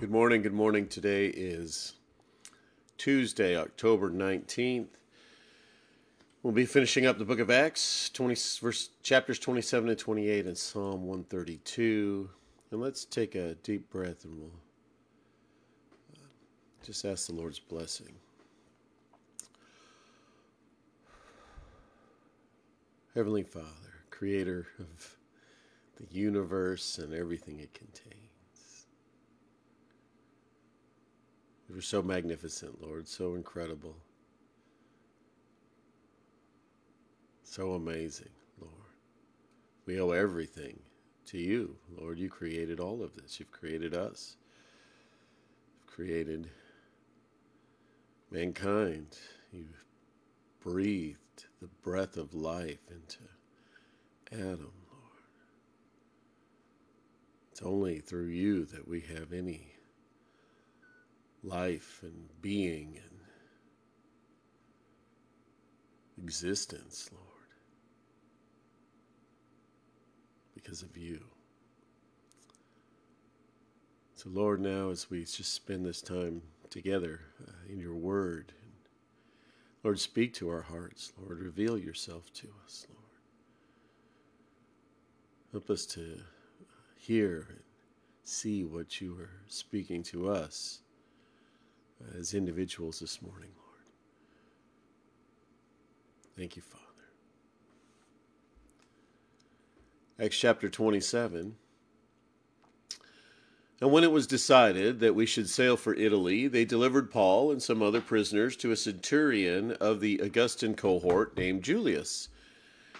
Good morning. Good morning. Today is Tuesday, October 19th. We'll be finishing up the book of Acts, 20, verse, chapters 27 and 28 and Psalm 132. And let's take a deep breath and we'll uh, just ask the Lord's blessing. Heavenly Father, creator of the universe and everything it contains. You're so magnificent, Lord, so incredible, so amazing, Lord. We owe everything to you, Lord. You created all of this. You've created us. You've created mankind. You've breathed the breath of life into Adam, Lord. It's only through you that we have any life and being and existence, Lord, because of you. So, Lord, now as we just spend this time together uh, in your word, Lord, speak to our hearts. Lord, reveal yourself to us, Lord. Help us to hear and see what you are speaking to us as individuals this morning, Lord. Thank you, Father. Acts chapter 27. And when it was decided that we should sail for Italy, they delivered Paul and some other prisoners to a centurion of the Augustan cohort named Julius.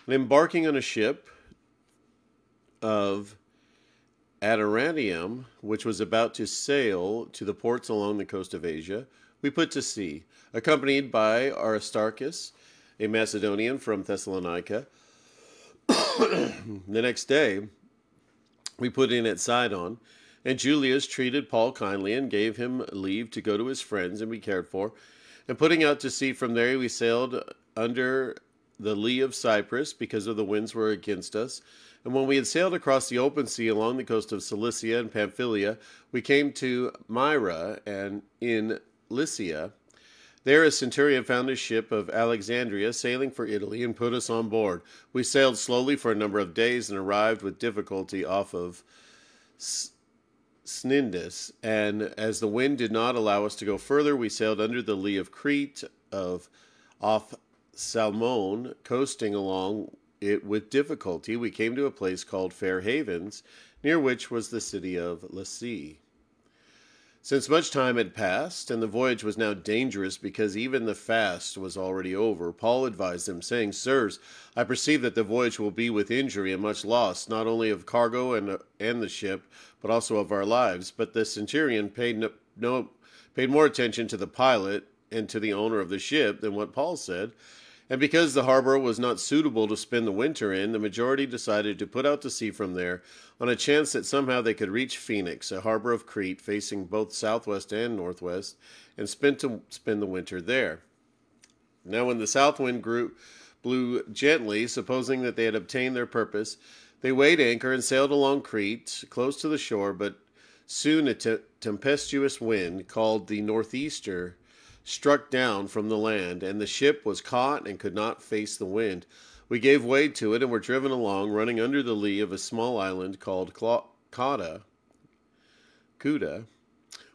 And embarking on a ship of Adramyttium, which was about to sail to the ports along the coast of Asia, we put to sea, accompanied by Aristarchus, a Macedonian from Thessalonica. the next day, we put in at Sidon, and Julius treated Paul kindly and gave him leave to go to his friends and be cared for. And putting out to sea from there, we sailed under the lee of Cyprus because of the winds were against us and when we had sailed across the open sea along the coast of Cilicia and Pamphylia, we came to Myra and in Lycia. There a centurion found a ship of Alexandria sailing for Italy and put us on board. We sailed slowly for a number of days and arrived with difficulty off of Cnidus. And as the wind did not allow us to go further, we sailed under the lee of Crete of off Salmone, coasting along it with difficulty we came to a place called Fair Havens, near which was the city of Lasea. Since much time had passed, and the voyage was now dangerous because even the fast was already over, Paul advised them, saying, Sirs, I perceive that the voyage will be with injury and much loss, not only of cargo and, and the ship, but also of our lives. But the centurion paid, no, no, paid more attention to the pilot and to the owner of the ship than what Paul said. And because the harbor was not suitable to spend the winter in, the majority decided to put out to sea from there on a chance that somehow they could reach Phoenix, a harbor of Crete facing both southwest and northwest, and spend to spend the winter there. Now when the south wind grew blew gently, supposing that they had obtained their purpose, they weighed anchor and sailed along Crete, close to the shore, but soon a te- tempestuous wind called the northeaster struck down from the land, and the ship was caught and could not face the wind. We gave way to it and were driven along, running under the lee of a small island called Cauda. Cuda.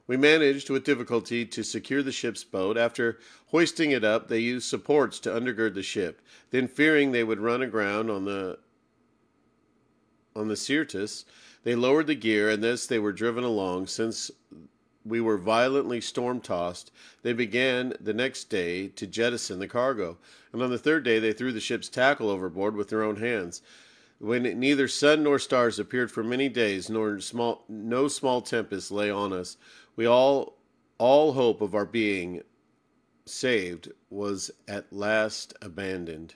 We managed with difficulty to secure the ship's boat. After hoisting it up, they used supports to undergird the ship. Then, fearing they would run aground on the on the Syrtis, they lowered the gear, and thus they were driven along, since we were violently storm tossed, they began the next day to jettison the cargo, and on the third day they threw the ship's tackle overboard with their own hands. When neither sun nor stars appeared for many days, nor small, no small tempest lay on us, we all, all hope of our being saved was at last abandoned.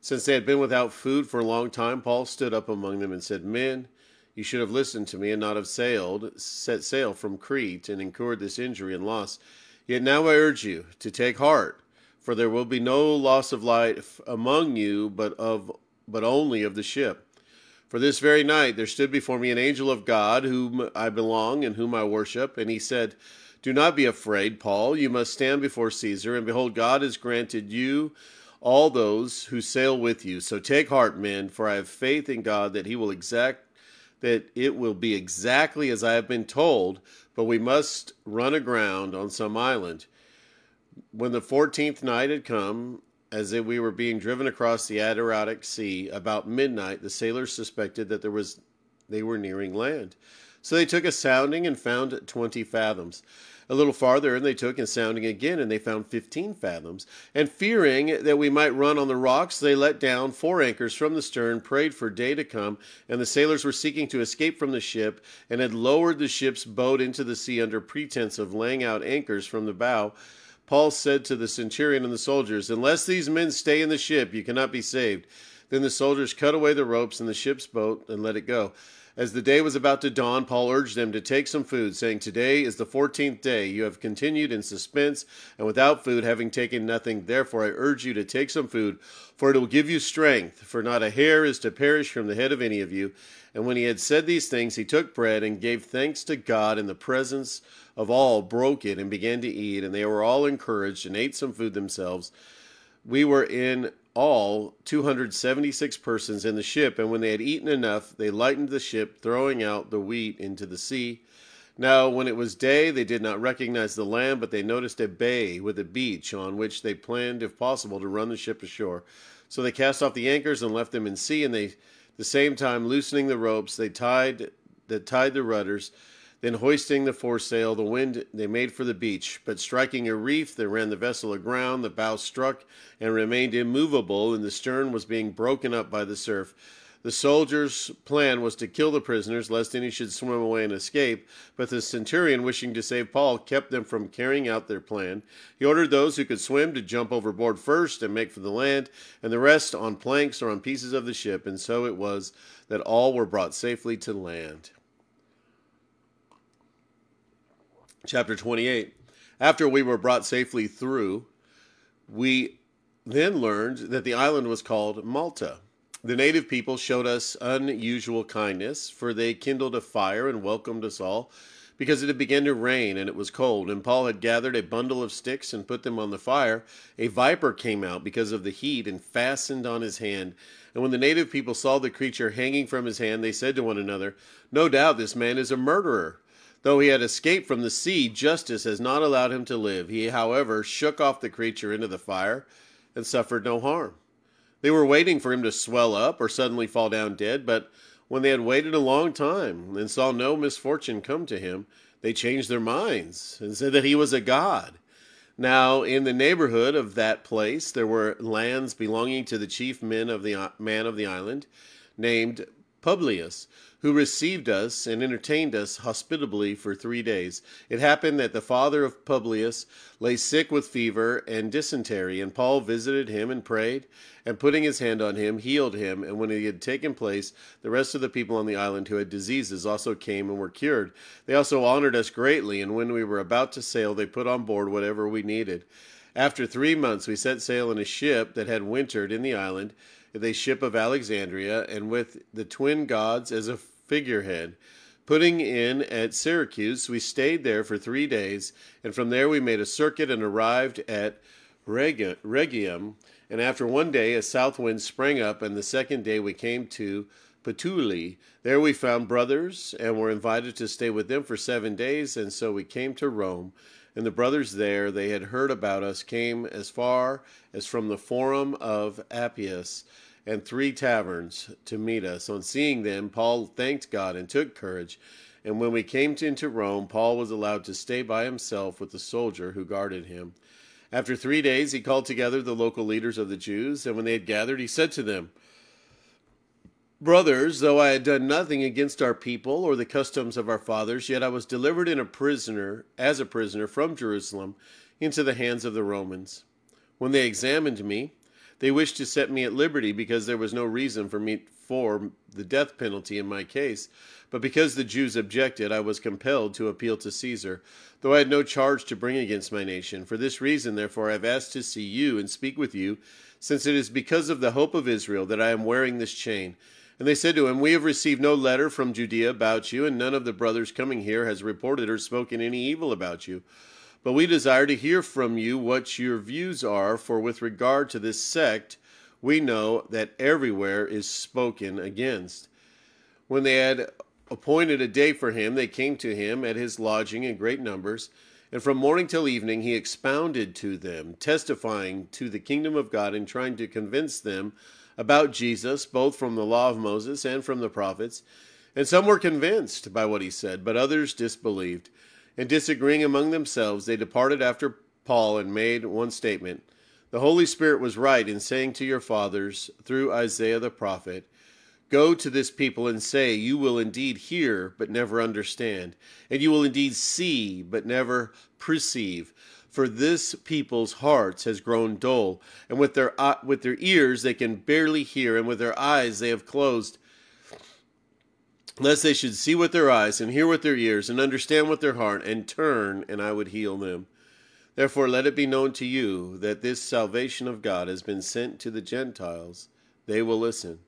Since they had been without food for a long time, Paul stood up among them and said, Men, you should have listened to me and not have sailed, set sail from Crete and incurred this injury and loss. Yet now I urge you to take heart, for there will be no loss of life among you, but of but only of the ship. For this very night there stood before me an angel of God, whom I belong and whom I worship, and he said, Do not be afraid, Paul. You must stand before Caesar, and behold, God has granted you all those who sail with you. So take heart, men, for I have faith in God that he will exact that it will be exactly as I have been told, but we must run aground on some island. When the fourteenth night had come, as if we were being driven across the Adriatic Sea, about midnight the sailors suspected that there was they were nearing land. So they took a sounding and found twenty fathoms. A little farther, and they took and sounding again, and they found fifteen fathoms. And fearing that we might run on the rocks, they let down four anchors from the stern, prayed for day to come. And the sailors were seeking to escape from the ship, and had lowered the ship's boat into the sea under pretense of laying out anchors from the bow. Paul said to the centurion and the soldiers, Unless these men stay in the ship, you cannot be saved. Then the soldiers cut away the ropes in the ship's boat and let it go. As the day was about to dawn, Paul urged them to take some food, saying, Today is the fourteenth day. You have continued in suspense and without food, having taken nothing. Therefore, I urge you to take some food, for it will give you strength. For not a hair is to perish from the head of any of you. And when he had said these things, he took bread and gave thanks to God in the presence of all, broke it, and began to eat. And they were all encouraged and ate some food themselves. We were in all 276 persons in the ship, and when they had eaten enough, they lightened the ship, throwing out the wheat into the sea. Now, when it was day, they did not recognize the land, but they noticed a bay with a beach on which they planned, if possible, to run the ship ashore. So they cast off the anchors and left them in sea, and they, the same time, loosening the ropes, they tied that tied the rudders then, hoisting the foresail, the wind they made for the beach, but striking a reef, they ran the vessel aground. The bow struck and remained immovable, and the stern was being broken up by the surf. The soldiers' plan was to kill the prisoners, lest any should swim away and escape. But the centurion, wishing to save Paul, kept them from carrying out their plan. He ordered those who could swim to jump overboard first and make for the land, and the rest on planks or on pieces of the ship. And so it was that all were brought safely to land. Chapter 28. After we were brought safely through, we then learned that the island was called Malta. The native people showed us unusual kindness, for they kindled a fire and welcomed us all, because it had begun to rain and it was cold. And Paul had gathered a bundle of sticks and put them on the fire. A viper came out because of the heat and fastened on his hand. And when the native people saw the creature hanging from his hand, they said to one another, No doubt this man is a murderer. Though he had escaped from the sea, justice has not allowed him to live. He, however, shook off the creature into the fire and suffered no harm. They were waiting for him to swell up or suddenly fall down dead, but when they had waited a long time and saw no misfortune come to him, they changed their minds and said that he was a god. Now, in the neighborhood of that place, there were lands belonging to the chief men of the man of the island, named Publius, who received us and entertained us hospitably for three days. It happened that the father of Publius lay sick with fever and dysentery, and Paul visited him and prayed, and putting his hand on him, healed him. And when it had taken place, the rest of the people on the island who had diseases also came and were cured. They also honored us greatly, and when we were about to sail, they put on board whatever we needed. After three months, we set sail in a ship that had wintered in the island the ship of Alexandria, and with the twin gods as a figurehead. Putting in at Syracuse, we stayed there for three days, and from there we made a circuit and arrived at Rhegium. And after one day, a south wind sprang up, and the second day we came to Puteoli. There we found brothers and were invited to stay with them for seven days, and so we came to Rome. And the brothers there, they had heard about us, came as far as from the Forum of Appius and three taverns to meet us. On seeing them, Paul thanked God and took courage. And when we came into Rome, Paul was allowed to stay by himself with the soldier who guarded him. After three days, he called together the local leaders of the Jews, and when they had gathered, he said to them, Brothers, though I had done nothing against our people or the customs of our fathers, yet I was delivered in a prisoner, as a prisoner from Jerusalem, into the hands of the Romans. When they examined me, they wished to set me at liberty because there was no reason for me for the death penalty in my case, but because the Jews objected, I was compelled to appeal to Caesar, though I had no charge to bring against my nation. For this reason, therefore, I have asked to see you and speak with you, since it is because of the hope of Israel that I am wearing this chain. And they said to him, We have received no letter from Judea about you, and none of the brothers coming here has reported or spoken any evil about you. But we desire to hear from you what your views are, for with regard to this sect, we know that everywhere is spoken against. When they had appointed a day for him, they came to him at his lodging in great numbers. And from morning till evening he expounded to them, testifying to the kingdom of God and trying to convince them about Jesus, both from the law of Moses and from the prophets. And some were convinced by what he said, but others disbelieved. And disagreeing among themselves, they departed after Paul and made one statement The Holy Spirit was right in saying to your fathers, through Isaiah the prophet, Go to this people and say, You will indeed hear, but never understand, and you will indeed see, but never perceive. For this people's hearts has grown dull, and with their with their ears they can barely hear, and with their eyes they have closed lest they should see with their eyes and hear with their ears and understand with their heart and turn and I would heal them. Therefore let it be known to you that this salvation of God has been sent to the Gentiles. They will listen.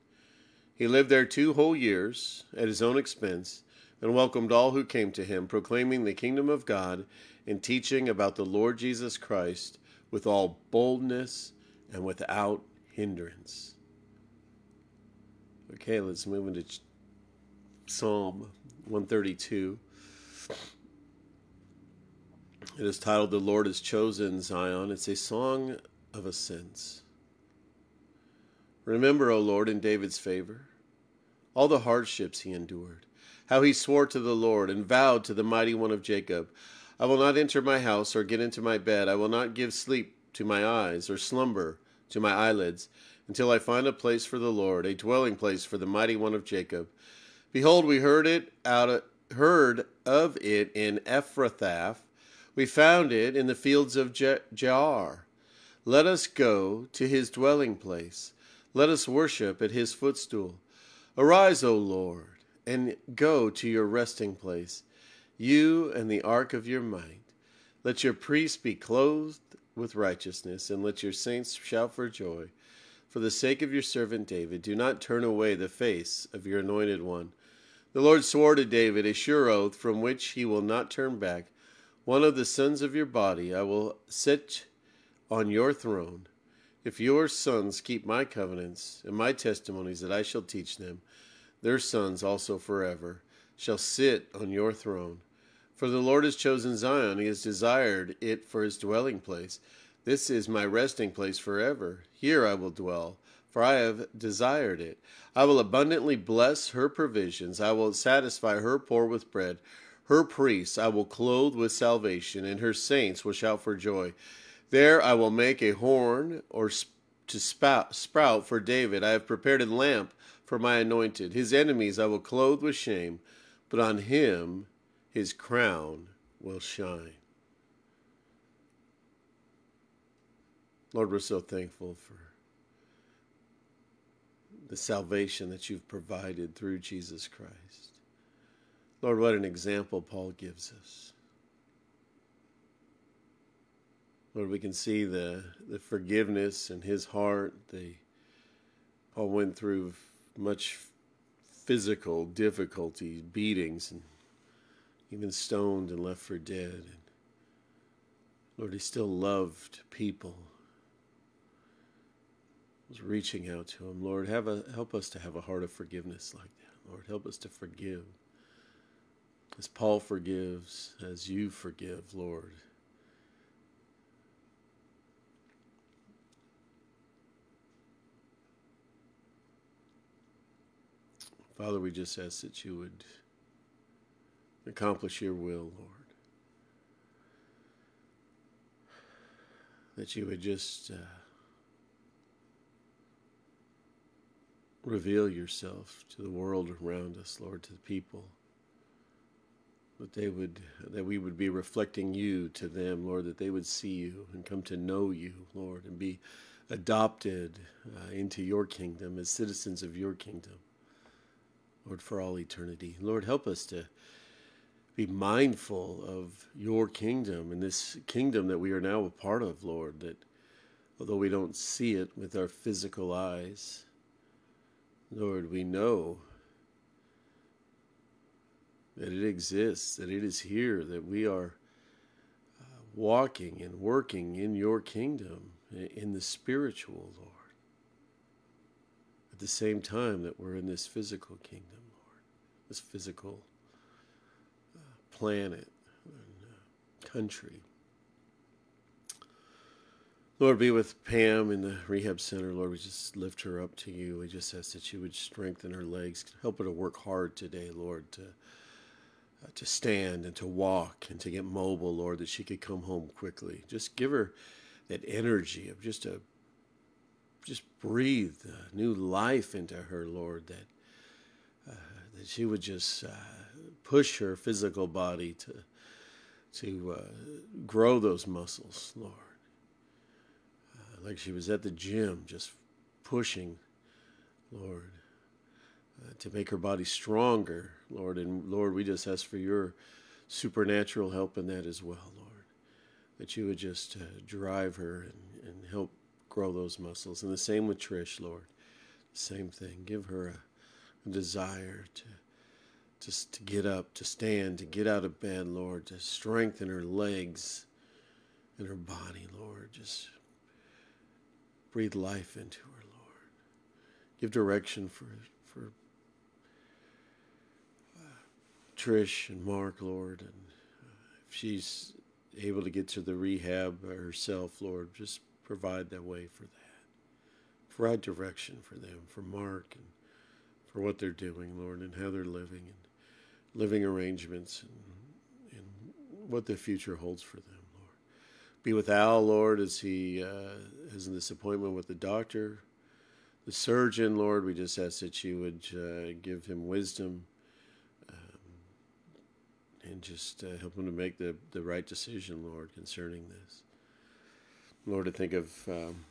He lived there two whole years at his own expense and welcomed all who came to him, proclaiming the kingdom of God and teaching about the Lord Jesus Christ with all boldness and without hindrance. Okay, let's move into Psalm 132. It is titled The Lord Has Chosen Zion. It's a song of ascents. Remember, O Lord, in David's favor, all the hardships he endured, how he swore to the Lord and vowed to the mighty one of Jacob, I will not enter my house or get into my bed. I will not give sleep to my eyes or slumber to my eyelids until I find a place for the Lord, a dwelling place for the mighty one of Jacob. Behold, we heard it out of, heard of it in Ephrathah. We found it in the fields of Jaar. Let us go to his dwelling place. Let us worship at his footstool. Arise, O Lord, and go to your resting place, you and the ark of your might. Let your priests be clothed with righteousness, and let your saints shout for joy. For the sake of your servant David, do not turn away the face of your anointed one. The Lord swore to David a sure oath from which he will not turn back. One of the sons of your body I will set on your throne. If your sons keep my covenants and my testimonies that I shall teach them, their sons also forever shall sit on your throne. For the Lord has chosen Zion, he has desired it for his dwelling place. This is my resting place forever. Here I will dwell for I have desired it. I will abundantly bless her provisions. I will satisfy her poor with bread. Her priests I will clothe with salvation, and her saints will shout for joy. There I will make a horn or to spout, sprout for David. I have prepared a lamp for my anointed. His enemies I will clothe with shame, but on him his crown will shine. Lord, we're so thankful for the salvation that you've provided through Jesus Christ. Lord, what an example Paul gives us. Lord, we can see the, the forgiveness in his heart. The, Paul went through much physical difficulties, beatings, and even stoned and left for dead. And Lord, he still loved people was reaching out to him. Lord, have a, help us to have a heart of forgiveness like that. Lord, help us to forgive. As Paul forgives, as you forgive, Lord. Father, we just ask that you would accomplish your will, Lord. That you would just. Uh, reveal yourself to the world around us, Lord, to the people. That they would, that we would be reflecting you to them, Lord, that they would see you and come to know you, Lord, and be adopted uh, into your kingdom as citizens of your kingdom, Lord, for all eternity. Lord, help us to be mindful of your kingdom and this kingdom that we are now a part of, Lord, that although we don't see it with our physical eyes, Lord, we know that it exists, that it is here, that we are uh, walking and working in your kingdom, in the spiritual, Lord. At the same time that we're in this physical kingdom, Lord, this physical uh, planet and uh, country. Lord, be with Pam in the rehab center. Lord, we just lift her up to you. We just ask that you would strengthen her legs, help her to work hard today, Lord, to uh, to stand and to walk and to get mobile, Lord, that she could come home quickly. Just give her that energy of just a just breathe new life into her, Lord, that uh, that she would just uh, push her physical body to to uh, grow those muscles, Lord. Like she was at the gym, just pushing, Lord, uh, to make her body stronger, Lord. And Lord, we just ask for your supernatural help in that as well, Lord. That you would just uh, drive her and, and help grow those muscles. And the same with Trish, Lord. Same thing. Give her a, a desire to just to get up, to stand, to get out of bed, Lord, to strengthen her legs and her body, Lord. Just breathe life into her, Lord. Give direction for for Trish and Mark, Lord, and uh, if she's able to get to the rehab herself, Lord, just provide that way for that. Provide direction for them, for Mark, and for what they're doing, Lord, and how they're living, and living arrangements, and, and what the future holds for them. Be with Al, Lord, as he uh, has in this appointment with the doctor, the surgeon, Lord. We just ask that you would uh, give him wisdom and just uh, help him to make the, the right decision, Lord, concerning this. Lord, I think of um,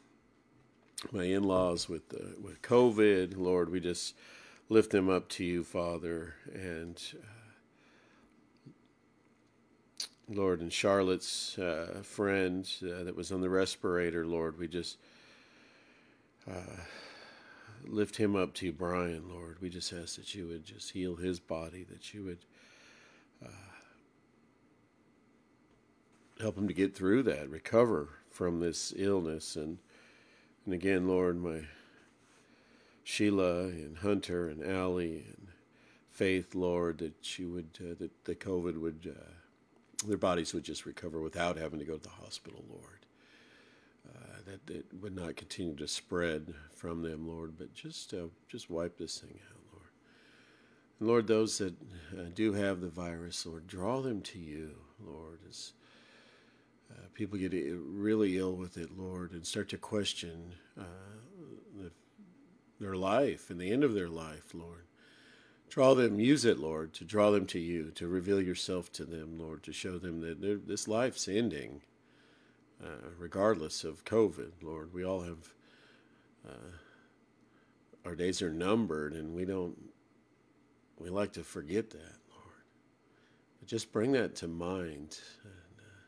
my in laws with, uh, with COVID. Lord, we just lift them up to you, Father. And uh, Lord, and Charlotte's uh, friend uh, that was on the respirator, Lord, we just uh, lift him up to you, Brian, Lord. We just ask that you would just heal his body, that you would uh, help him to get through that, recover from this illness, and and again, Lord, my Sheila and Hunter and Allie and Faith, Lord, that you would uh, that the COVID would uh, their bodies would just recover without having to go to the hospital, Lord. Uh, that it would not continue to spread from them, Lord, but just uh, just wipe this thing out. Lord. And Lord, those that uh, do have the virus, Lord, draw them to you, Lord, as uh, people get really ill with it, Lord, and start to question uh, the, their life and the end of their life, Lord. Draw them, use it, Lord, to draw them to you, to reveal yourself to them, Lord, to show them that this life's ending, uh, regardless of COVID, Lord. We all have, uh, our days are numbered, and we don't we like to forget that, Lord. But just bring that to mind and, uh,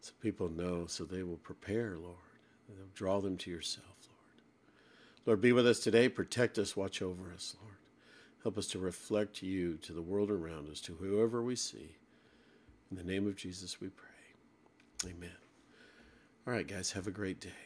so people know, so they will prepare, Lord. And draw them to yourself, Lord. Lord, be with us today. Protect us. Watch over us, Lord. Help us to reflect you to the world around us, to whoever we see. In the name of Jesus, we pray. Amen. All right, guys, have a great day.